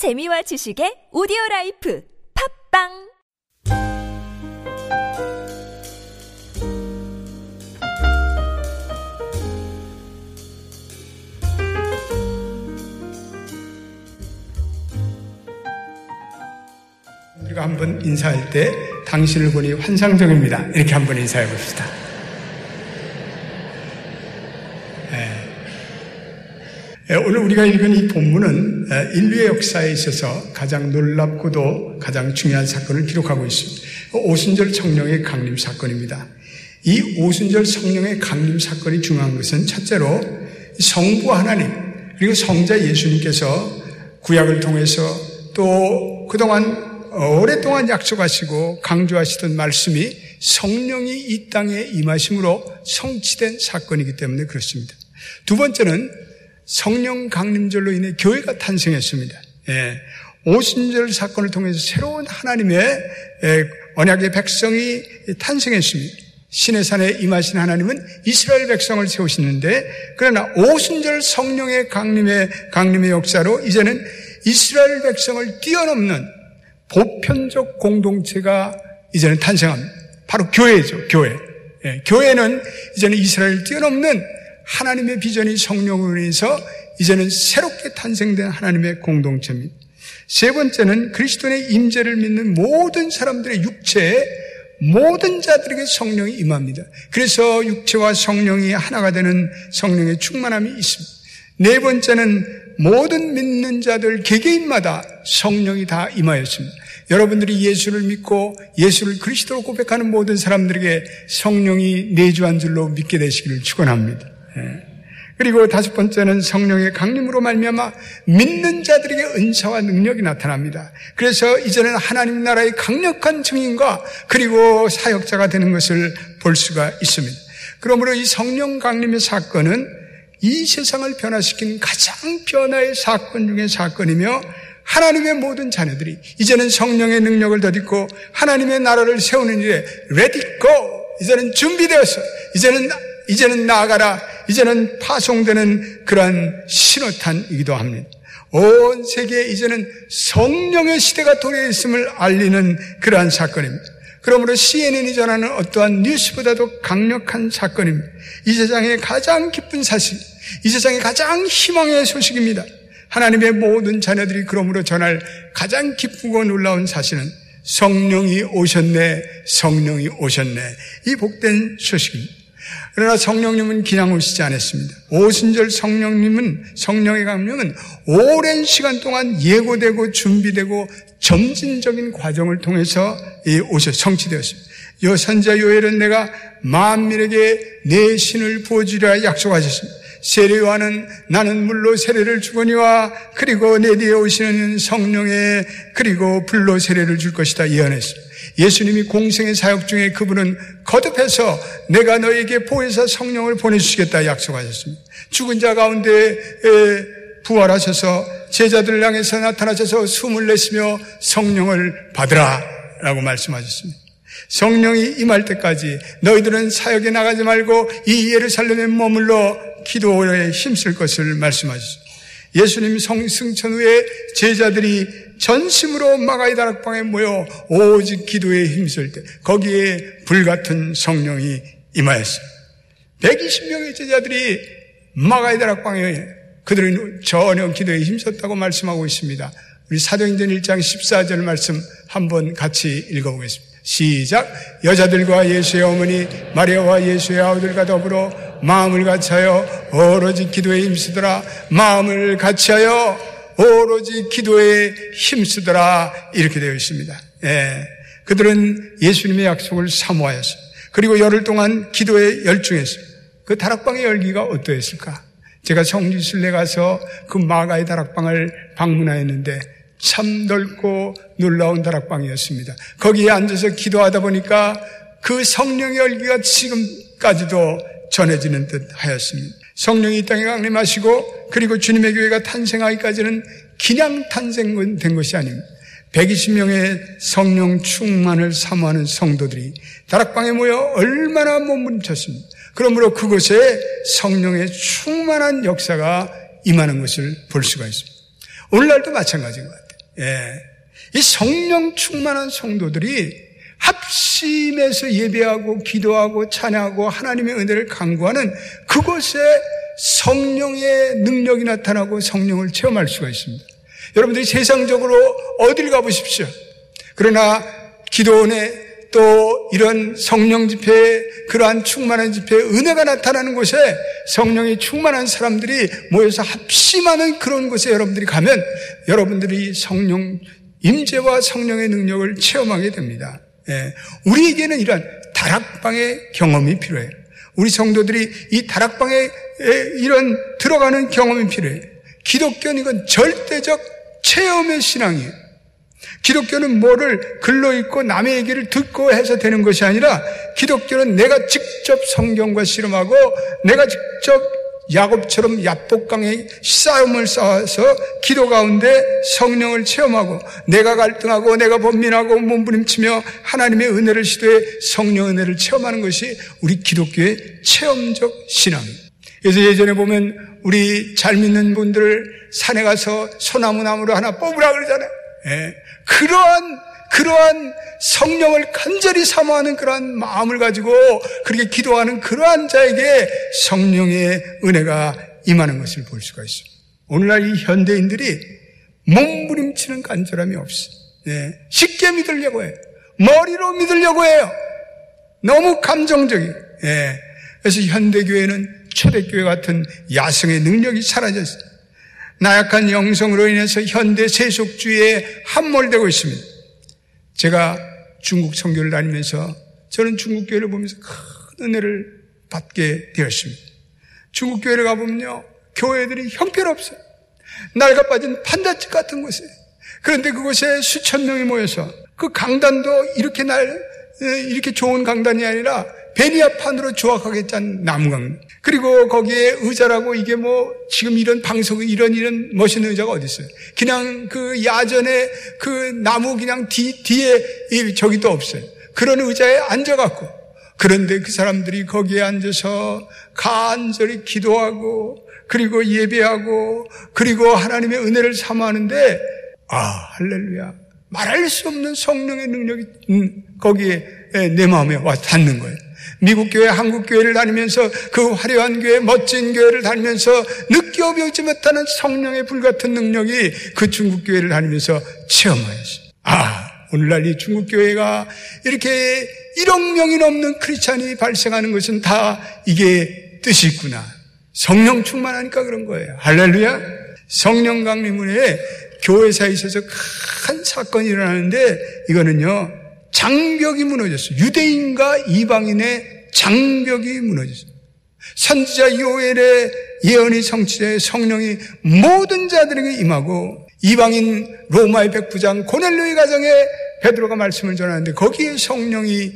재미와 지식의 오디오 라이프 팝빵 우리가 한번 인사할 때 당신을 보니 환상적입니다. 이렇게 한번 인사해 봅시다. 오늘 우리가 읽은 이 본문은 예, 인류의 역사에 있어서 가장 놀랍고도 가장 중요한 사건을 기록하고 있습니다. 오순절 성령의 강림 사건입니다. 이 오순절 성령의 강림 사건이 중요한 것은 첫째로 성부 하나님 그리고 성자 예수님께서 구약을 통해서 또 그동안 오랫동안 약속하시고 강조하시던 말씀이 성령이 이 땅에 임하심으로 성취된 사건이기 때문에 그렇습니다. 두 번째는 성령 강림절로 인해 교회가 탄생했습니다. 예. 오순절 사건을 통해서 새로운 하나님의 예, 언약의 백성이 탄생했습니다. 신의 산에 임하신 하나님은 이스라엘 백성을 세우시는데 그러나 오순절 성령의 강림의 강림의 역사로 이제는 이스라엘 백성을 뛰어넘는 보편적 공동체가 이제는 탄생합니다. 바로 교회죠, 교회. 예, 교회는 이제는 이스라엘 뛰어넘는 하나님의 비전이 성령으로 인해서 이제는 새롭게 탄생된 하나님의 공동체입니다. 세 번째는 그리스도의 임재를 믿는 모든 사람들의 육체에 모든 자들에게 성령이 임합니다. 그래서 육체와 성령이 하나가 되는 성령의 충만함이 있습니다. 네 번째는 모든 믿는 자들 개개인마다 성령이 다 임하였습니다. 여러분들이 예수를 믿고 예수를 그리스도로 고백하는 모든 사람들에게 성령이 내주한 줄로 믿게 되시기를 축원합니다. 예. 그리고 다섯 번째는 성령의 강림으로 말미암아 믿는 자들에게 은사와 능력이 나타납니다. 그래서 이제는 하나님 나라의 강력한 증인과 그리고 사역자가 되는 것을 볼 수가 있습니다. 그러므로 이 성령 강림의 사건은 이 세상을 변화시킨 가장 변화의 사건 중의 사건이며 하나님의 모든 자녀들이 이제는 성령의 능력을 덧입고 하나님의 나라를 세우는 일에 ready go 이제는 준비되었어 이제는 이제는 나아가라 이제는 파송되는 그러한 신호탄이기도 합니다. 온 세계에 이제는 성령의 시대가 도래했음을 알리는 그러한 사건입니다. 그러므로 CNN이 전하는 어떠한 뉴스보다도 강력한 사건입니다. 이 세상의 가장 기쁜 사실, 이 세상의 가장 희망의 소식입니다. 하나님의 모든 자녀들이 그러므로 전할 가장 기쁘고 놀라운 사실은 성령이 오셨네, 성령이 오셨네. 이 복된 소식입니다. 그러나 성령님은 그냥 오시지 않았습니다. 오순절 성령님은, 성령의 강림은 오랜 시간 동안 예고되고 준비되고 점진적인 과정을 통해서 오셔 성취되었습니다. 요 선자 요엘은 내가 만민에게 내 신을 부어주리라 약속하셨습니다. 세례와는 나는 물로 세례를 주거니와 그리고 내 뒤에 오시는 성령의 그리고 불로 세례를 줄 것이다 예언했습니다. 예수님이 공생의 사역 중에 그분은 거듭해서 내가 너에게 보혜사 성령을 보내주시겠다 약속하셨습니다. 죽은 자 가운데 부활하셔서 제자들을 향해서 나타나셔서 숨을 내쉬며 성령을 받으라 라고 말씀하셨습니다. 성령이 임할 때까지 너희들은 사역에 나가지 말고 이 예루살렘에 머물러 기도에 힘쓸 것을 말씀하셨습니다. 예수님 성승천 후에 제자들이 전심으로 마가이 다락방에 모여 오직 기도에 힘쓸 때 거기에 불같은 성령이 임하였습니다. 120명의 제자들이 마가이 다락방에 그들은 전혀 기도에 힘썼다고 말씀하고 있습니다. 우리 사도행전 1장 14절 말씀 한번 같이 읽어보겠습니다. 시작. 여자들과 예수의 어머니 마리아와 예수의 아우들과 더불어 마음을 같이하여 오로지 기도에 힘쓰더라. 마음을 같이하여 오로지 기도에 힘쓰더라. 이렇게 되어 있습니다. 예. 그들은 예수님의 약속을 사모하였어요. 그리고 열흘 동안 기도에 열중했어요. 그 다락방의 열기가 어떠했을까? 제가 성지순례 가서 그 마가의 다락방을 방문하였는데 참 넓고 놀라운 다락방이었습니다. 거기에 앉아서 기도하다 보니까 그 성령의 열기가 지금까지도 전해지는 듯 하였습니다. 성령이 이 땅에 강림하시고 그리고 주님의 교회가 탄생하기까지는 그냥 탄생된 것이 아닙니다. 120명의 성령 충만을 사모하는 성도들이 다락방에 모여 얼마나 몸부림쳤습니다. 그러므로 그곳에 성령의 충만한 역사가 임하는 것을 볼 수가 있습니다. 오늘날도 마찬가지인 것 같아요. 예. 이 성령 충만한 성도들이 합심해서 예배하고 기도하고 찬양하고 하나님의 은혜를 강구하는 그곳에 성령의 능력이 나타나고 성령을 체험할 수가 있습니다. 여러분들이 세상적으로 어딜 가보십시오. 그러나 기도원에 또 이런 성령 집회, 그러한 충만한 집회, 은혜가 나타나는 곳에 성령이 충만한 사람들이 모여서 합심하는 그런 곳에 여러분들이 가면 여러분들이 성령 임재와 성령의 능력을 체험하게 됩니다. 예, 우리에게는 이런 다락방의 경험이 필요해요. 우리 성도들이 이 다락방에 이런 들어가는 경험이 필요해요. 기독교는 이건 절대적 체험의 신앙이에요. 기독교는 뭐를 글로 읽고 남의 얘기를 듣고 해서 되는 것이 아니라 기독교는 내가 직접 성경과 실험하고 내가 직접 야곱처럼 야복강에 싸움을 쌓아서 기도 가운데 성령을 체험하고 내가 갈등하고 내가 번민하고 몸부림치며 하나님의 은혜를 시도해 성령 은혜를 체험하는 것이 우리 기독교의 체험적 신앙입니다. 그래서 예전에 보면 우리 잘 믿는 분들 산에 가서 소나무 나무를 하나 뽑으라 그러잖아요. 예. 그러한 그러한 성령을 간절히 사모하는 그러한 마음을 가지고 그렇게 기도하는 그러한 자에게 성령의 은혜가 임하는 것을 볼 수가 있습니다. 오늘날 이 현대인들이 몸부림치는 간절함이 없어. 예. 쉽게 믿으려고 해요. 머리로 믿으려고 해요. 너무 감정적이. 예. 그래서 현대교회는 초대교회 같은 야성의 능력이 사라졌어요. 나약한 영성으로 인해서 현대 세속주의에 함몰되고 있습니다. 제가 중국 선교를 다니면서 저는 중국 교회를 보면서 큰 은혜를 받게 되었습니다. 중국 교회를 가보면요, 교회들이 형편없어요. 낡아 빠진 판자집 같은 곳에. 그런데 그곳에 수천 명이 모여서 그 강단도 이렇게 날, 이렇게 좋은 강단이 아니라 베니아판으로 조악하게 짠 나무강. 그리고 거기에 의자라고 이게 뭐 지금 이런 방송 이런 이런 멋있는 의자가 어디 있어요? 그냥 그 야전에 그 나무 그냥 뒤 뒤에 저기도 없어요. 그런 의자에 앉아갖고 그런데 그 사람들이 거기에 앉아서 간절히 기도하고 그리고 예배하고 그리고 하나님의 은혜를 사모하는데 아 할렐루야 말할 수 없는 성령의 능력이 음, 거기에 내 마음에 와 닿는 거예요. 미국 교회, 한국 교회를 다니면서 그 화려한 교회, 멋진 교회를 다니면서 느껴보지 못하는 성령의 불같은 능력이 그 중국 교회를 다니면서 체험하였어요. 아, 오늘날 이 중국 교회가 이렇게 1억 명이 넘는 크리스찬이 발생하는 것은 다 이게 뜻이 있구나. 성령 충만하니까 그런 거예요. 할렐루야. 성령 강림문에 교회사에 있어서 큰 사건이 일어나는데 이거는요. 장벽이 무너졌어요. 유대인과 이방인의 장벽이 무너졌어요. 선지자 요엘의 예언이 성취돼 성령이 모든 자들에게 임하고 이방인 로마의 백부장 고넬로의 가정에 베드로가 말씀을 전하는데 거기에 성령이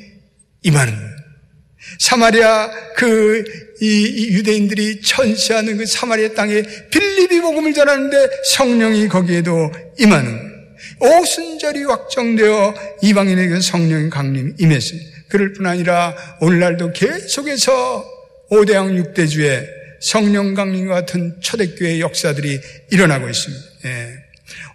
임하는 거예요. 사마리아 그 이, 유대인들이 천시하는 그 사마리아 땅에 빌리비 복음을 전하는데 성령이 거기에도 임하는 거예요. 오순절이 확정되어 이방인에게 성령의 강림 임했어요. 그럴 뿐 아니라 오늘날도 계속해서 5대왕 6대주에 성령 강림과 같은 초대교회 역사들이 일어나고 있습니다. 예.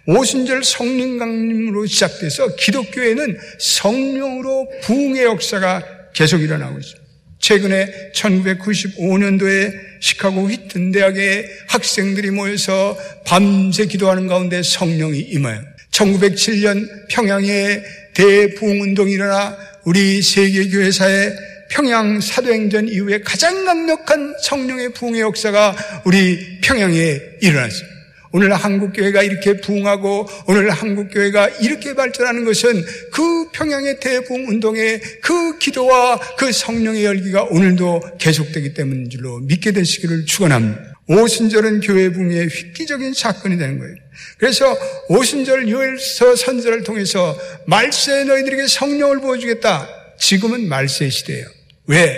오순절 성령 강림으로 시작돼서 기독교회는 성령으로 부흥의 역사가 계속 일어나고 있습니다. 최근에 1995년도에 시카고 휘튼 대학의 학생들이 모여서 밤새 기도하는 가운데 성령이 임하여 1907년 평양에 대부흥운동이 일어나 우리 세계교회사의 평양 사도행전 이후에 가장 강력한 성령의 부흥의 역사가 우리 평양에 일어났습니다. 오늘 한국교회가 이렇게 부흥하고 오늘 한국교회가 이렇게 발전하는 것은 그 평양의 대부흥 운동의 그 기도와 그 성령의 열기가 오늘도 계속되기 때문인 줄로 믿게 되시기를 축원합니다. 오순절은 교회 붕의 획기적인 사건이 되는 거예요. 그래서 오순절 요엘서 선절을 통해서 말세 너희들에게 성령을 보여주겠다. 지금은 말세 시대예요. 왜?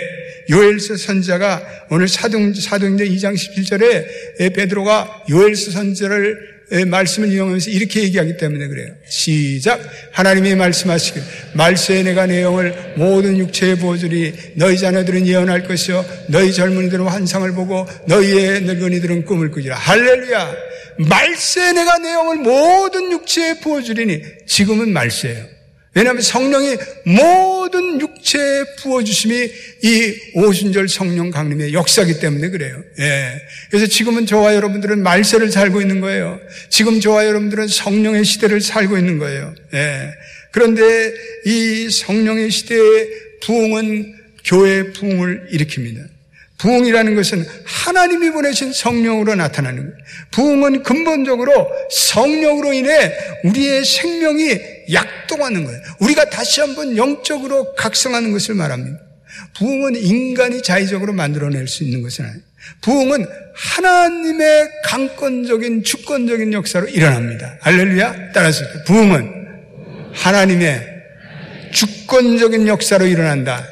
요엘서 선자가 오늘 사도행, 사도행전 2장 17절에 베드로가 요엘서 선자를 말씀을 이용하면서 이렇게 얘기하기 때문에 그래요. 시작. 하나님이 말씀하시길 말세에 내가 내 영을 모든 육체에 보여주리 너희 자녀들은 예언할 것이요 너희 젊은이들은 환상을 보고 너희의 늙은이들은 꿈을 꾸지라. 할렐루야. 말세 내가 내 영을 모든 육체에 부어주리니 지금은 말세예요. 왜냐하면 성령이 모든 육체에 부어주심이 이 오순절 성령 강림의 역사기 때문에 그래요. 예. 그래서 지금은 저와 여러분들은 말세를 살고 있는 거예요. 지금 저와 여러분들은 성령의 시대를 살고 있는 거예요. 예. 그런데 이 성령의 시대의 부흥은 교회의 부흥을 일으킵니다. 부흥이라는 것은 하나님이 보내신 성령으로 나타나는 거예요. 부흥은 근본적으로 성령으로 인해 우리의 생명이 약동하는 거예요. 우리가 다시 한번 영적으로 각성하는 것을 말합니다. 부흥은 인간이 자의적으로 만들어낼 수 있는 것은 아니에요. 부흥은 하나님의 강권적인 주권적인 역사로 일어납니다. 할렐루야. 따라서 부흥은 하나님의 주권적인 역사로 일어난다.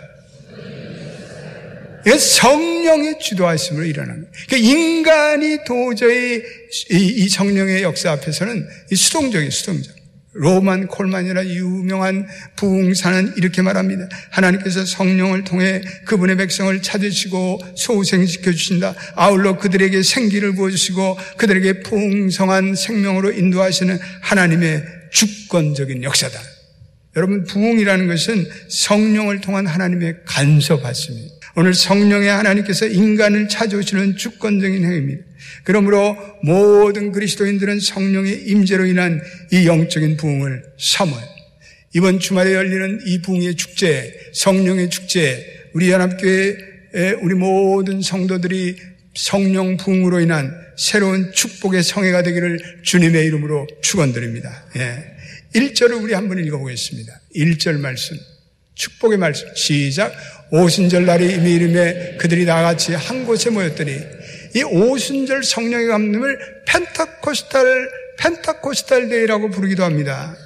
성령의 주도하심으로 일어납니다. 그러니까 인간이 도저히 이 성령의 역사 앞에서는 수동적인 수동적. 로만 콜만이라 유명한 부흥사는 이렇게 말합니다. 하나님께서 성령을 통해 그분의 백성을 찾으시고 소생시켜 주신다. 아울러 그들에게 생기를 부어주시고 그들에게 풍성한 생명으로 인도하시는 하나님의 주권적인 역사다. 여러분 부흥이라는 것은 성령을 통한 하나님의 간섭받습니다. 오늘 성령의 하나님께서 인간을 찾아오시는 주권적인 행위입니다. 그러므로 모든 그리스도인들은 성령의 임재로 인한 이 영적인 부흥을 삼어요. 이번 주말에 열리는 이 부흥의 축제, 성령의 축제, 우리 연합교회 우리 모든 성도들이 성령 부흥으로 인한 새로운 축복의 성회가 되기를 주님의 이름으로 축원드립니다. 예. 1절을 우리 한번 읽어보겠습니다. 1절 말씀. 축복의 말씀. 시작. 오순절 날이 이미 이름에 그들이 나같이 한 곳에 모였더니 이 오순절 성령의 강림을 Pentecostal, Pentecostal Day라고 부르기도 합니다.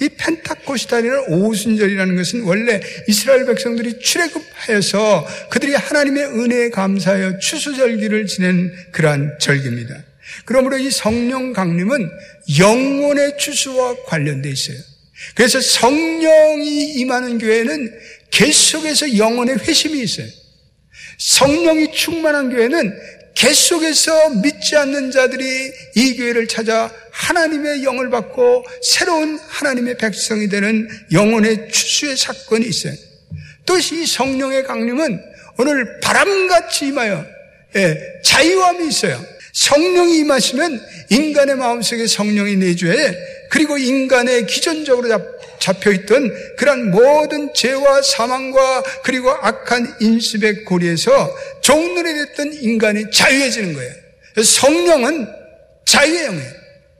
이 Pentecostal이라는 오순절이라는 것은 원래 이스라엘 백성들이 출애굽하여서 그들이 하나님의 은혜에 감사하여 추수절기를 지낸 그러한 절기입니다. 그러므로 이 성령 강림은 영혼의 추수와 관련돼 있어요. 그래서 성령이 임하는 교회는 계속해서 영혼의 회심이 있어요. 성령이 충만한 교회는 계속해서 믿지 않는 자들이 이 교회를 찾아 하나님의 영을 받고 새로운 하나님의 백성이 되는 영혼의 추수의 사건이 있어요. 또 이 성령의 강림은 오늘 바람같이 임하여 예, 자유함이 있어요. 성령이 임하시면 인간의 마음속에 성령이 내주해 그리고 인간의 기존적으로 잡혀있던 그런 모든 죄와 사망과 그리고 악한 인습의 고리에서 종눈이 됐던 인간이 자유해지는 거예요. 성령은 자유의 영이에요.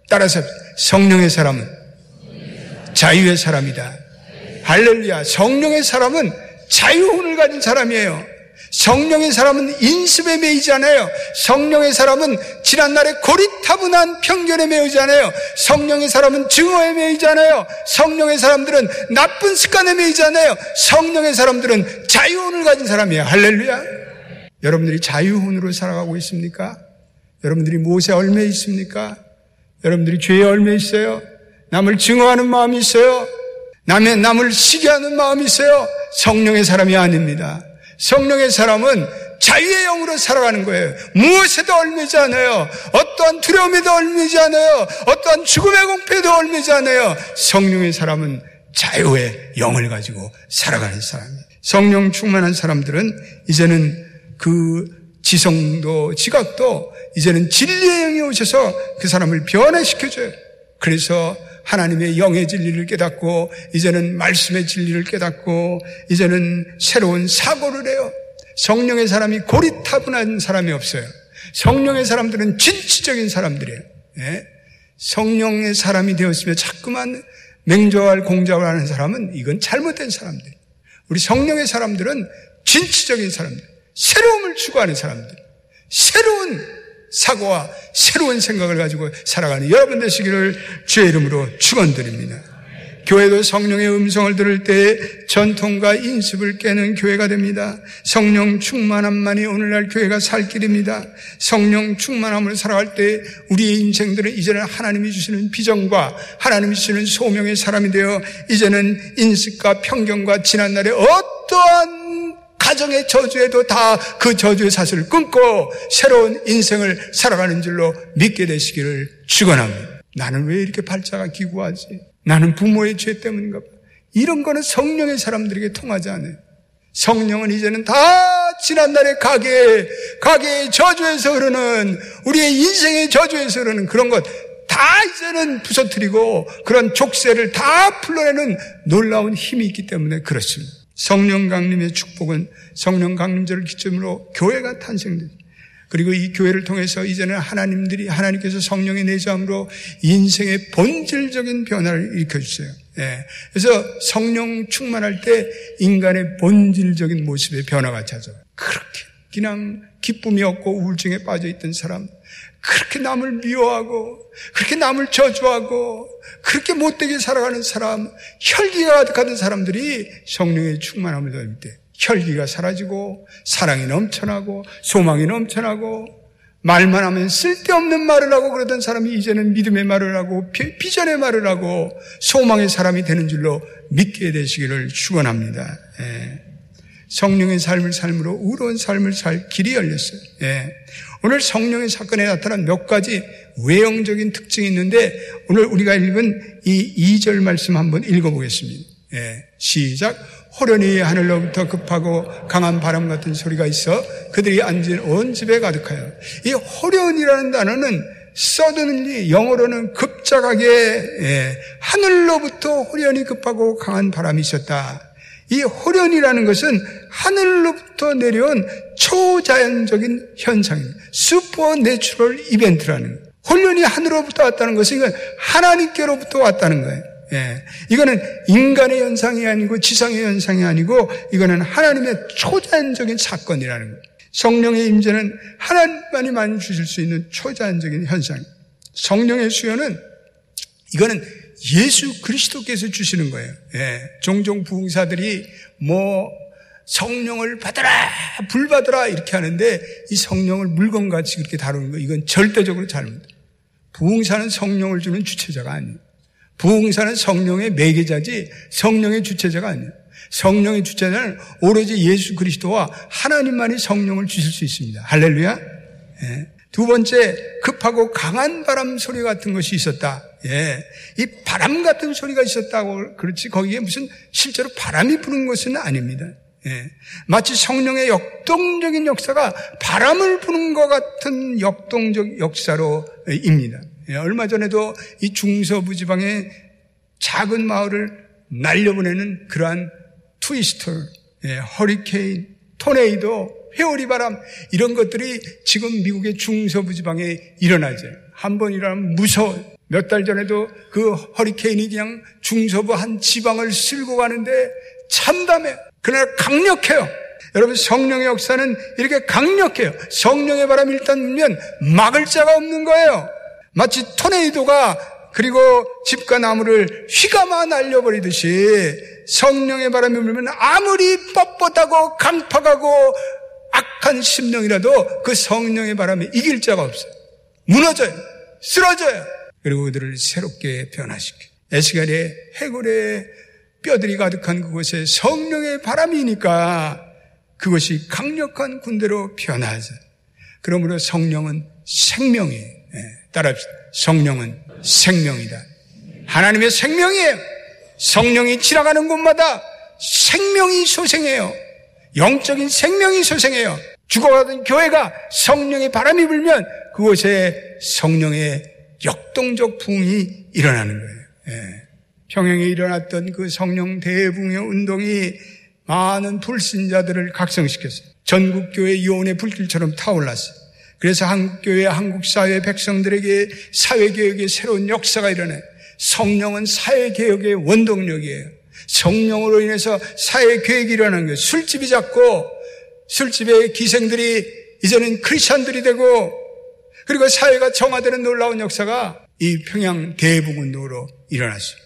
따라서 성령의 사람은 자유의 사람이다. 할렐루야. 성령의 사람은 자유혼을 가진 사람이에요. 성령의 사람은 인습에 매이지 않아요. 성령의 사람은 지난날의 고리타분한 편견에 매이지 않아요. 성령의 사람은 증오에 매이지 않아요. 성령의 사람들은 나쁜 습관에 매이지 않아요. 성령의 사람들은 자유혼을 가진 사람이에요. 할렐루야. 여러분들이 자유혼으로 살아가고 있습니까? 여러분들이 무엇에 얼매 있습니까? 여러분들이 죄에 얼매 있어요? 남을 증오하는 마음이 있어요? 남의, 남을 시기하는 마음이 있어요? 성령의 사람이 아닙니다. 성령의 사람은 자유의 영으로 살아가는 거예요. 무엇에도 얼매지 않아요. 어떠한 두려움에도 얼매지 않아요. 어떠한 죽음의 공포에도 얼매지 않아요. 성령의 사람은 자유의 영을 가지고 살아가는 사람이에요. 성령 충만한 사람들은 이제는 그 지성도 지각도 이제는 진리의 영이 오셔서 그 사람을 변화시켜줘요. 그래서 하나님의 영의 진리를 깨닫고 이제는 말씀의 진리를 깨닫고 이제는 새로운 사고를 해요. 성령의 사람이 고리타분한 사람이 없어요. 성령의 사람들은 진취적인 사람들이에요. 예? 성령의 사람이 되었으며 자꾸만 맹조할 공작을 하는 사람은 이건 잘못된 사람들. 우리 성령의 사람들은 진취적인 사람들, 새로움을 추구하는 사람들, 새로운 사고와 새로운 생각을 가지고 살아가는 여러분 되시기를 주의 이름으로 축원드립니다. 교회도 성령의 음성을 들을 때 전통과 인습을 깨는 교회가 됩니다. 성령 충만함만이 오늘날 교회가 살 길입니다. 성령 충만함을 살아갈 때 우리의 인생들은 이제는 하나님이 주시는 비전과 하나님이 주시는 소명의 사람이 되어 이제는 인습과 편견과 지난날의 어떠한 가정의 저주에도 다 그 저주의 사슬을 끊고 새로운 인생을 살아가는 줄로 믿게 되시기를 축원합니다. 나는 왜 이렇게 발자가 기구하지? 나는 부모의 죄 때문인가 봐. 이런 거는 성령의 사람들에게 통하지 않아요. 성령은 이제는 다 지난날의 가게, 가게의 저주에서 흐르는, 우리의 인생의 저주에서 흐르는 그런 것, 다 이제는 부서뜨리고 그런 족쇄를 다 풀어내는 놀라운 힘이 있기 때문에 그렇습니다. 성령 강림의 축복은 성령 강림절을 기점으로 교회가 탄생됩니다. 그리고 이 교회를 통해서 이제는 하나님들이 하나님께서 성령의 내장으로 인생의 본질적인 변화를 일으켜 주세요. 예. 그래서 성령 충만할 때 인간의 본질적인 모습의 변화가 찾아요. 그렇게 그냥 기쁨이 없고 우울증에 빠져 있던 사람, 그렇게 남을 미워하고, 그렇게 남을 저주하고, 그렇게 못되게 살아가는 사람, 혈기가 가득하던 사람들이 성령의 충만함을 얻을 때, 혈기가 사라지고, 사랑이 넘쳐나고, 소망이 넘쳐나고, 말만 하면 쓸데없는 말을 하고 그러던 사람이 이제는 믿음의 말을 하고, 비전의 말을 하고, 소망의 사람이 되는 줄로 믿게 되시기를 축원합니다. 예. 성령의 삶을 삶으로 의로운 삶을 살 길이 열렸어요. 예. 오늘 성령의 사건에 나타난 몇 가지 외형적인 특징이 있는데 오늘 우리가 읽은 이 2절 말씀 한번 읽어보겠습니다. 예. 시작. 호련히 하늘로부터 급하고 강한 바람 같은 소리가 있어 그들이 앉은 온 집에 가득하여 이 호련이라는 단어는 서든리 영어로는 급작하게 예, 하늘로부터 호련히 급하고 강한 바람이 있었다. 이 호련이라는 것은 하늘로부터 내려온 초자연적인 현상입니다. supernatural event라는 거예요. 홀연히 하늘로부터 왔다는 것은 이건 하나님께로부터 왔다는 거예요. 예. 이거는 인간의 현상이 아니고 지상의 현상이 아니고 이거는 하나님의 초자연적인 사건이라는 거예요. 성령의 임재는 하나님만이 주실 수 있는 초자연적인 현상. 성령의 수여는 이거는 예수 그리스도께서 주시는 거예요. 예. 종종 부흥사들이 뭐 성령을 받아라, 불 받아라 이렇게 하는데 이 성령을 물건같이 그렇게 다루는 거 이건 절대적으로 잘못. 부흥사는 성령을 주는 주체자가 아니에요. 부흥사는 성령의 매개자지 성령의 주체자가 아니에요. 성령의 주체자는 오로지 예수 그리스도와 하나님만이 성령을 주실 수 있습니다. 할렐루야. 예. 두 번째, 급하고 강한 바람 소리 같은 것이 있었다. 예. 이 바람 같은 소리가 있었다고, 그렇지. 거기에 무슨 실제로 바람이 부는 것은 아닙니다. 예. 마치 성령의 역동적인 역사가 바람을 부는 것 같은 역동적 역사로입니다. 예. 얼마 전에도 이 중서부 지방의 작은 마을을 날려보내는 그러한 트위스터, 예. 허리케인, 토네이도, 회오리 바람 이런 것들이 지금 미국의 중서부 지방에 일어나죠. 한 번이라면 무서워. 몇 달 전에도 그 허리케인이 그냥 중서부 한 지방을 쓸고 가는데 참담해. 그러나 강력해요. 여러분 성령의 역사는 이렇게 강력해요. 성령의 바람이 일단 불면 막을 자가 없는 거예요. 마치 토네이도가 그리고 집과 나무를 휘감아 날려버리듯이 성령의 바람이 불면 아무리 뻣뻣하고 강팍하고 악한 심령이라도 그 성령의 바람에 이길 자가 없어요. 무너져요. 쓰러져요. 그리고 그들을 새롭게 변화시켜. 에스갈의 해골의 뼈들이 가득한 그곳에 성령의 바람이니까 그것이 강력한 군대로 변하죠. 그러므로 성령은 생명이에요. 네, 따라합시다. 성령은 생명이다. 하나님의 생명이에요. 성령이 지나가는 곳마다 생명이 소생해요. 영적인 생명이 소생해요. 죽어가던 교회가 성령의 바람이 불면 그곳에 성령의 역동적 붕이 일어나는 거예요. 예. 평양에 일어났던 그 성령 대붕의 운동이 많은 불신자들을 각성시켰어요. 전국교회 이혼의 불길처럼 타올랐어요. 그래서 한국교회, 한국사회 백성들에게 사회개혁의 새로운 역사가 일어나요. 성령은 사회개혁의 원동력이에요. 성령으로 인해서 사회 계획이 일어나는 거예요. 술집이 잡고 술집의 기생들이 이제는 크리스천들이 되고 그리고 사회가 정화되는 놀라운 역사가 이 평양 대북운동으로 일어났어요.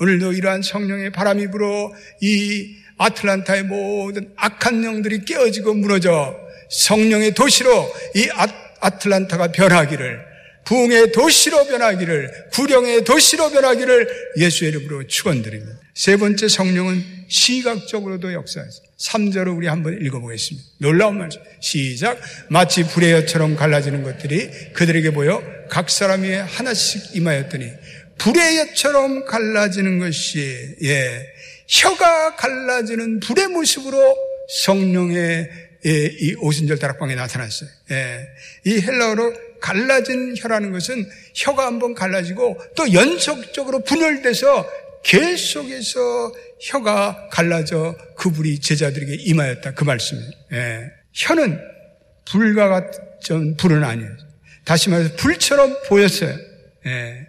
오늘도 이러한 성령의 바람이 불어 이 아틀란타의 모든 악한 영들이 깨어지고 무너져 성령의 도시로 이 아, 아틀란타가 변하기를 부흥의 도시로 변하기를, 구령의 도시로 변하기를 예수의 이름으로 축원드립니다. 세 번째 성령은 시각적으로도 역사했어요. 3절을 우리 한번 읽어보겠습니다. 놀라운 말씀. 시작. 마치 불의 엿처럼 갈라지는 것들이 그들에게 보여 각 사람이 하나씩 임하였더니 불의 엿처럼 갈라지는 것이 예 혀가 갈라지는 불의 모습으로 성령의 예, 이 오순절 다락방에 나타났어요. 예, 이 헬라어로 갈라진 혀라는 것은 혀가 한번 갈라지고 또 연속적으로 분열돼서 계속해서 혀가 갈라져 그 불이 제자들에게 임하였다. 그 말씀이에요. 예. 혀는 불과 같은 불은 아니에요. 다시 말해서 불처럼 보였어요. 예.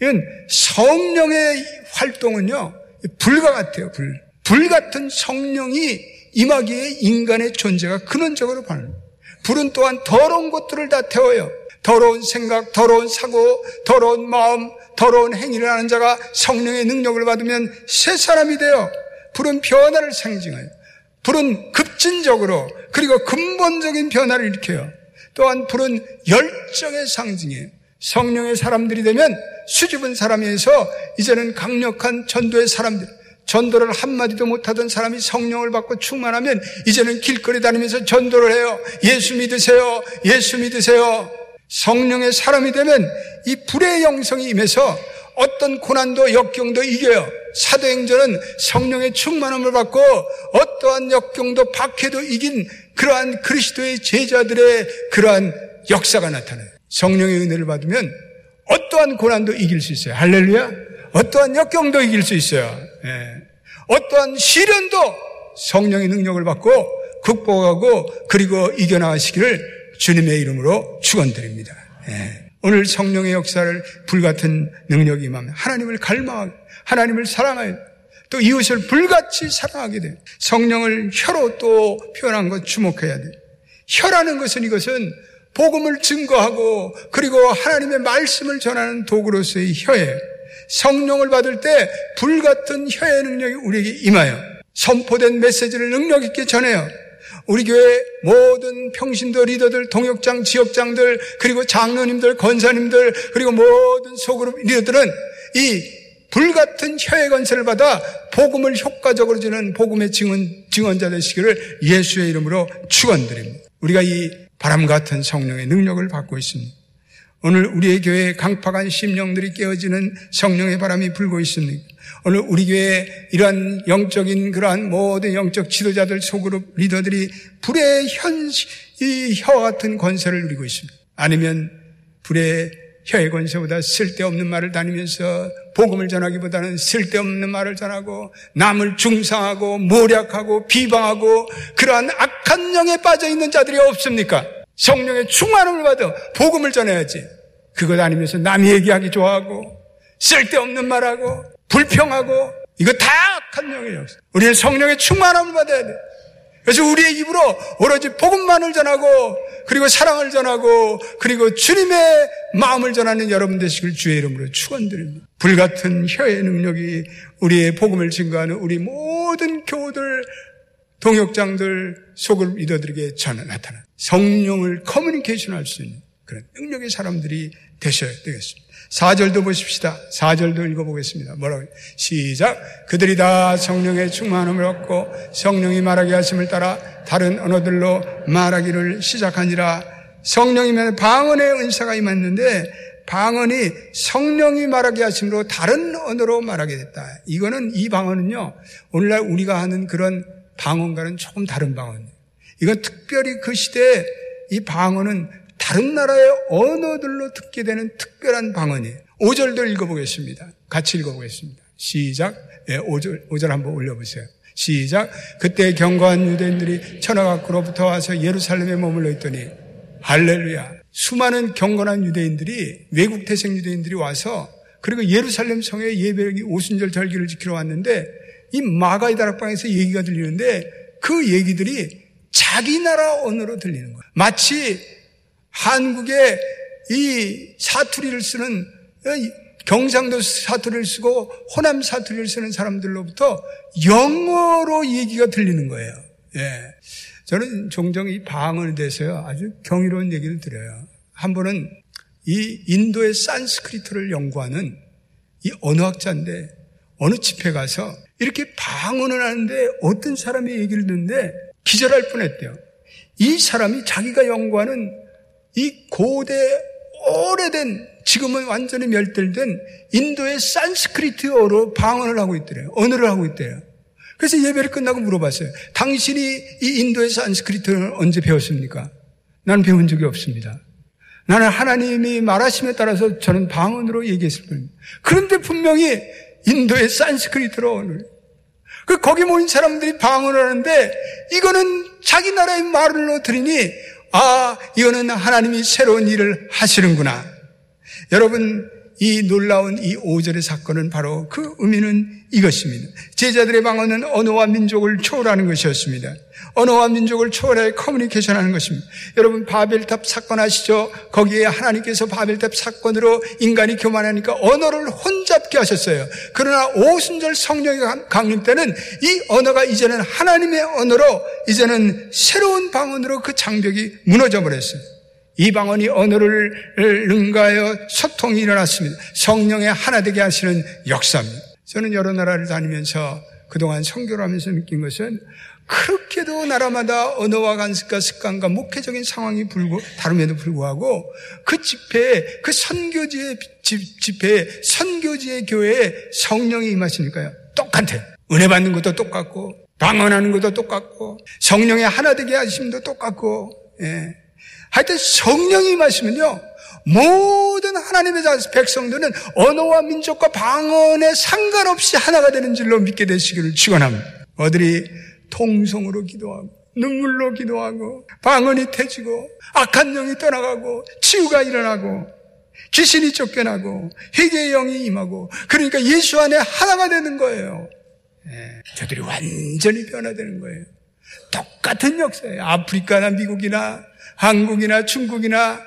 이건 성령의 활동은요, 불과 같아요, 불. 불 같은 성령이 임하기에 인간의 존재가 근원적으로 반응. 불은 또한 더러운 것들을 다 태워요. 더러운 생각, 더러운 사고, 더러운 마음, 더러운 행위를 하는 자가 성령의 능력을 받으면 새 사람이 되어 불은 변화를 상징해요. 불은 급진적으로 그리고 근본적인 변화를 일으켜요. 또한 불은 열정의 상징이에요. 성령의 사람들이 되면 수줍은 사람에서 이제는 강력한 전도의 사람들, 전도를 한마디도 못하던 사람이 성령을 받고 충만하면 이제는 길거리 다니면서 전도를 해요. 예수 믿으세요. 예수 믿으세요. 성령의 사람이 되면 이 불의 영성이 임해서 어떤 고난도 역경도 이겨요. 사도행전은 성령의 충만함을 받고 어떠한 역경도 박해도 이긴 그러한 그리스도의 제자들의 그러한 역사가 나타나요. 성령의 은혜를 받으면 어떠한 고난도 이길 수 있어요. 할렐루야. 어떠한 역경도 이길 수 있어요. 예. 어떠한 시련도 성령의 능력을 받고 극복하고 그리고 이겨나가시기를 주님의 이름으로 축원드립니다. 예. 오늘 성령의 역사를 불같은 능력이 임하면 하나님을 갈망하고 하나님을 사랑하여 또 이웃을 불같이 사랑하게 돼요. 성령을 혀로 또 표현한 것 주목해야 돼요. 혀라는 것은 이것은 복음을 증거하고 그리고 하나님의 말씀을 전하는 도구로서의 혀예요. 성령을 받을 때 불같은 혀의 능력이 우리에게 임하여 선포된 메시지를 능력 있게 전해요. 우리 교회 모든 평신도 리더들, 동역장, 지역장들, 그리고 장로님들, 권사님들, 그리고 모든 소그룹 리더들은 이 불같은 혀의 건설을 받아 복음을 효과적으로 주는 복음의 증언, 증언자 되시기를 예수의 이름으로 축원드립니다. 우리가 이 바람 같은 성령의 능력을 받고 있습니다. 오늘 우리의 교회에 강팍한 심령들이 깨어지는 성령의 바람이 불고 있습니다. 오늘 우리 교회에 이러한 영적인 그러한 모든 영적 지도자들 소그룹 리더들이 불의 현, 이혀 같은 권세를 누리고 있습니다. 아니면 불의 혀의 권세보다 쓸데없는 말을 다니면서 복음을 전하기보다는 쓸데없는 말을 전하고 남을 중상하고 모략하고 비방하고 그러한 악한 영에 빠져 있는 자들이 없습니까? 성령의 충만함을 받아 복음을 전해야지. 그것 아니면서 남이 얘기하기 좋아하고 쓸데없는 말하고 불평하고 이거 다 악한 영이에요. 우리는 성령의 충만함을 받아야 돼. 그래서 우리의 입으로 오로지 복음만을 전하고 그리고 사랑을 전하고 그리고 주님의 마음을 전하는 여러분 되시길 주의 이름으로 축원드립니다. 불같은 혀의 능력이 우리의 복음을 증거하는 우리 모든 교우들 동역장들 속을 리더들에게 전해 나타나 성령을 커뮤니케이션 할 수 있는 그런 능력의 사람들이 되셔야 되겠습니다. 4절도 보십시다. 4절도 읽어보겠습니다. 뭐라고? 시작. 그들이 다 성령의 충만함을 얻고 성령이 말하게 하심을 따라 다른 언어들로 말하기를 시작하니라. 성령이면 방언의 은사가 임했는데 방언이 성령이 말하게 하심으로 다른 언어로 말하게 됐다. 이거는 이 방언은요. 오늘날 우리가 하는 그런 방언과는 조금 다른 방언이에요. 이건 특별히 그 시대에 이 방언은 다른 나라의 언어들로 듣게 되는 특별한 방언이에요. 5절도 읽어보겠습니다. 같이 읽어보겠습니다. 시작. 네, 5절, 5절 한번 올려보세요. 시작. 그때 경고한 유대인들이 천하각으로부터 와서 예루살렘에 머물러 있더니 할렐루야. 수많은 경건한 유대인들이 외국 태생 유대인들이 와서 그리고 예루살렘 성에 예배기 오순절 절기를 지키러 왔는데 이 마가이 다락방에서 얘기가 들리는데 그 얘기들이 자기 나라 언어로 들리는 거예요. 마치 한국에 이 사투리를 쓰는 어, 경상도 사투리를 쓰고 호남 사투리를 쓰는 사람들로부터 영어로 얘기가 들리는 거예요. 예. 저는 종종 이 방언에 대해서 아주 경이로운 얘기를 드려요. 한 번은 이 인도의 산스크리트를 연구하는 이 언어학자인데 어느 집회 가서 이렇게 방언을 하는데 어떤 사람이 얘기를 듣는데 기절할 뻔했대요. 이 사람이 자기가 연구하는 이 고대 오래된 지금은 완전히 멸절된 인도의 산스크리트어로 방언을 하고 있더래요. 언어를 하고 있대요. 그래서 예배를 끝나고 물어봤어요. 당신이 이 인도의 산스크리트를 언제 배웠습니까? 난 배운 적이 없습니다. 나는 하나님이 말하심에 따라서 저는 방언으로 얘기했을 뿐입니다. 그런데 분명히 인도의 산스크리트로 오늘 그 거기 모인 사람들이 방언을 하는데 이거는 자기 나라의 말로 들으니 아 이거는 하나님이 새로운 일을 하시는구나. 여러분 이 놀라운 이 5절의 사건은 바로 그 의미는 이것입니다. 제자들의 방언은 언어와 민족을 초월하는 것이었습니다. 언어와 민족을 초월해 커뮤니케이션하는 것입니다. 여러분 바벨탑 사건 아시죠? 거기에 하나님께서 바벨탑 사건으로 인간이 교만하니까 언어를 혼잡게 하셨어요. 그러나 오순절 성령의 강림 때는 이 언어가 이제는 하나님의 언어로 이제는 새로운 방언으로 그 장벽이 무너져 버렸어요. 이 방언이 언어를 능가하여 소통이 일어났습니다. 성령의 하나 되게 하시는 역사입니다. 저는 여러 나라를 다니면서 그동안 선교를 하면서 느낀 것은 그렇게도 나라마다 언어와 간습과 습관과 목회적인 상황이 불고 다름에도 불구하고 그 집회에 그 선교지의 집회에 선교지의 교회에 성령이 임하시니까요 똑같아요. 은혜 받는 것도 똑같고 방언하는 것도 똑같고 성령의 하나 되게 하심도 똑같고 예. 하여튼 성령이 임하시면요 모든 하나님의 백성들은 언어와 민족과 방언에 상관없이 하나가 되는 줄로 믿게 되시기를 축원합니다. 어들이 통성으로 기도하고 눈물로 기도하고 방언이 태지고 악한 영이 떠나가고 치유가 일어나고 귀신이 쫓겨나고 회개의 영이 임하고 그러니까 예수 안에 하나가 되는 거예요. 네, 저들이 완전히 변화되는 거예요. 똑같은 역사예요. 아프리카나 미국이나 한국이나 중국이나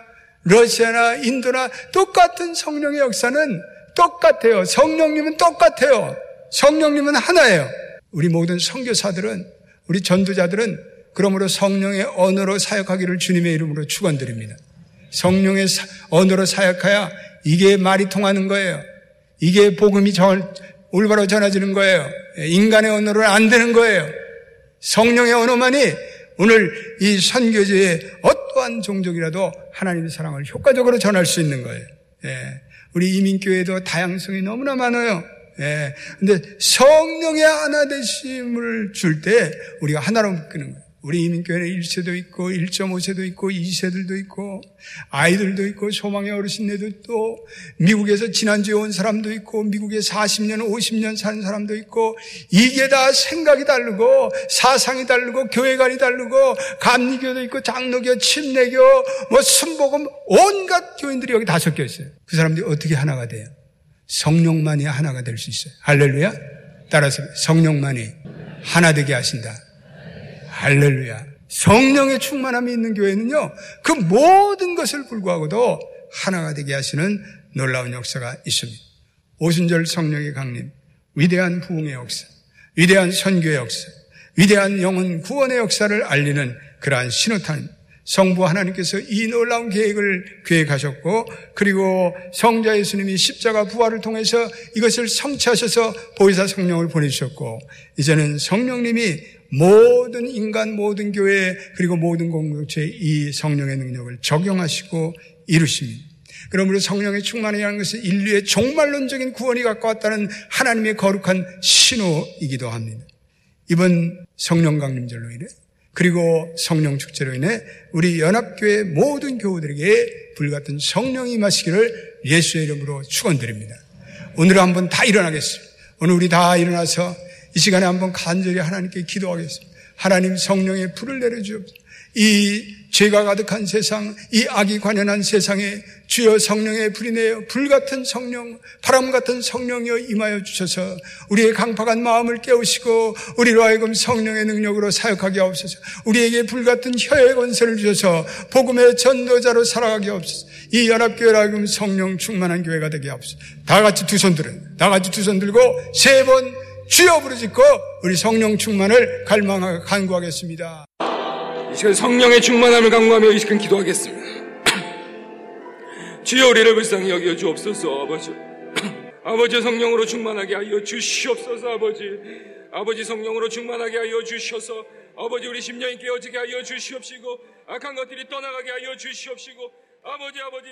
러시아나 인도나 똑같은 성령의 역사는 똑같아요. 성령님은 똑같아요. 성령님은 하나예요. 우리 모든 선교사들은 우리 전도자들은 그러므로 성령의 언어로 사역하기를 주님의 이름으로 축원드립니다. 성령의 언어로 사역해야 이게 말이 통하는 거예요. 이게 복음이 전, 올바로 전해지는 거예요. 인간의 언어로 안 되는 거예요. 성령의 언어만이 오늘 이 선교지의 어떠한 종족이라도 하나님의 사랑을 효과적으로 전할 수 있는 거예요. 예. 우리 이민교회도 다양성이 너무나 많아요. 예. 근데 성령의 하나 되심을 줄 때 우리가 하나로 묶이는 거예요. 우리 이민교회는 1세도 있고 1.5세도 있고 2세들도 있고 아이들도 있고 소망의 어르신네도 또 미국에서 지난주에 온 사람도 있고 미국에 40년 50년 사는 사람도 있고 이게 다 생각이 다르고 사상이 다르고 교회관이 다르고 감리교도 있고 장로교 침례교 뭐 순복음 온갖 교인들이 여기 다 섞여 있어요. 그 사람들이 어떻게 하나가 돼요? 성령만이 하나가 될 수 있어요. 할렐루야. 따라서 성령만이 하나 되게 하신다 할렐루야. 성령의 충만함이 있는 교회는요, 그 모든 것을 불구하고도 하나가 되게 하시는 놀라운 역사가 있습니다. 오순절 성령의 강림, 위대한 부흥의 역사, 위대한 선교의 역사, 위대한 영혼 구원의 역사를 알리는 그러한 신호탄 성부 하나님께서 이 놀라운 계획을 계획하셨고 그리고 성자 예수님이 십자가 부활을 통해서 이것을 성취하셔서 보혜사 성령을 보내주셨고 이제는 성령님이 모든 인간, 모든 교회, 그리고 모든 공동체에 이 성령의 능력을 적용하시고 이루십니다. 그러므로 성령의 충만이라는 것은 인류의 종말론적인 구원이 갖고 왔다는 하나님의 거룩한 신호이기도 합니다. 이번 성령 강림절로 인해 그리고 성령 축제로 인해 우리 연합교회 모든 교우들에게 불같은 성령이 마시기를 예수의 이름으로 축원드립니다. 오늘 한번 다 일어나겠습니다. 오늘 우리 다 일어나서 이 시간에 한번 간절히 하나님께 기도하겠습니다. 하나님 성령의 불을 내려주옵소서. 이 죄가 가득한 세상, 이 악이 관연한 세상에 주여 성령의 불이 내어 불같은 성령, 바람 같은 성령이여 임하여 주셔서 우리의 강팍한 마음을 깨우시고 우리로 하여금 성령의 능력으로 사역하게 하옵소서. 우리에게 불같은 혀의 권세를 주셔서 복음의 전도자로 살아가게 하옵소서. 이 연합교회로 하여금 성령 충만한 교회가 되게 하옵소서. 다 같이 두 손 들은, 다 같이 두 손 들고 세번 주여 부르짖고 우리 성령 충만을 갈망하고 간구하겠습니다. 이 시간 성령의 충만함을 간구하며 이 시간 기도하겠습니다. 주여 우리를 불쌍히 여겨 주옵소서 아버지 아버지 성령으로 충만하게 하여 주시옵소서 아버지 아버지 성령으로 충만하게 하여 주셔서 아버지 우리 심령이 깨어지게 하여 주시옵시고 악한 것들이 떠나가게 하여 주시옵시고 아버지 아버지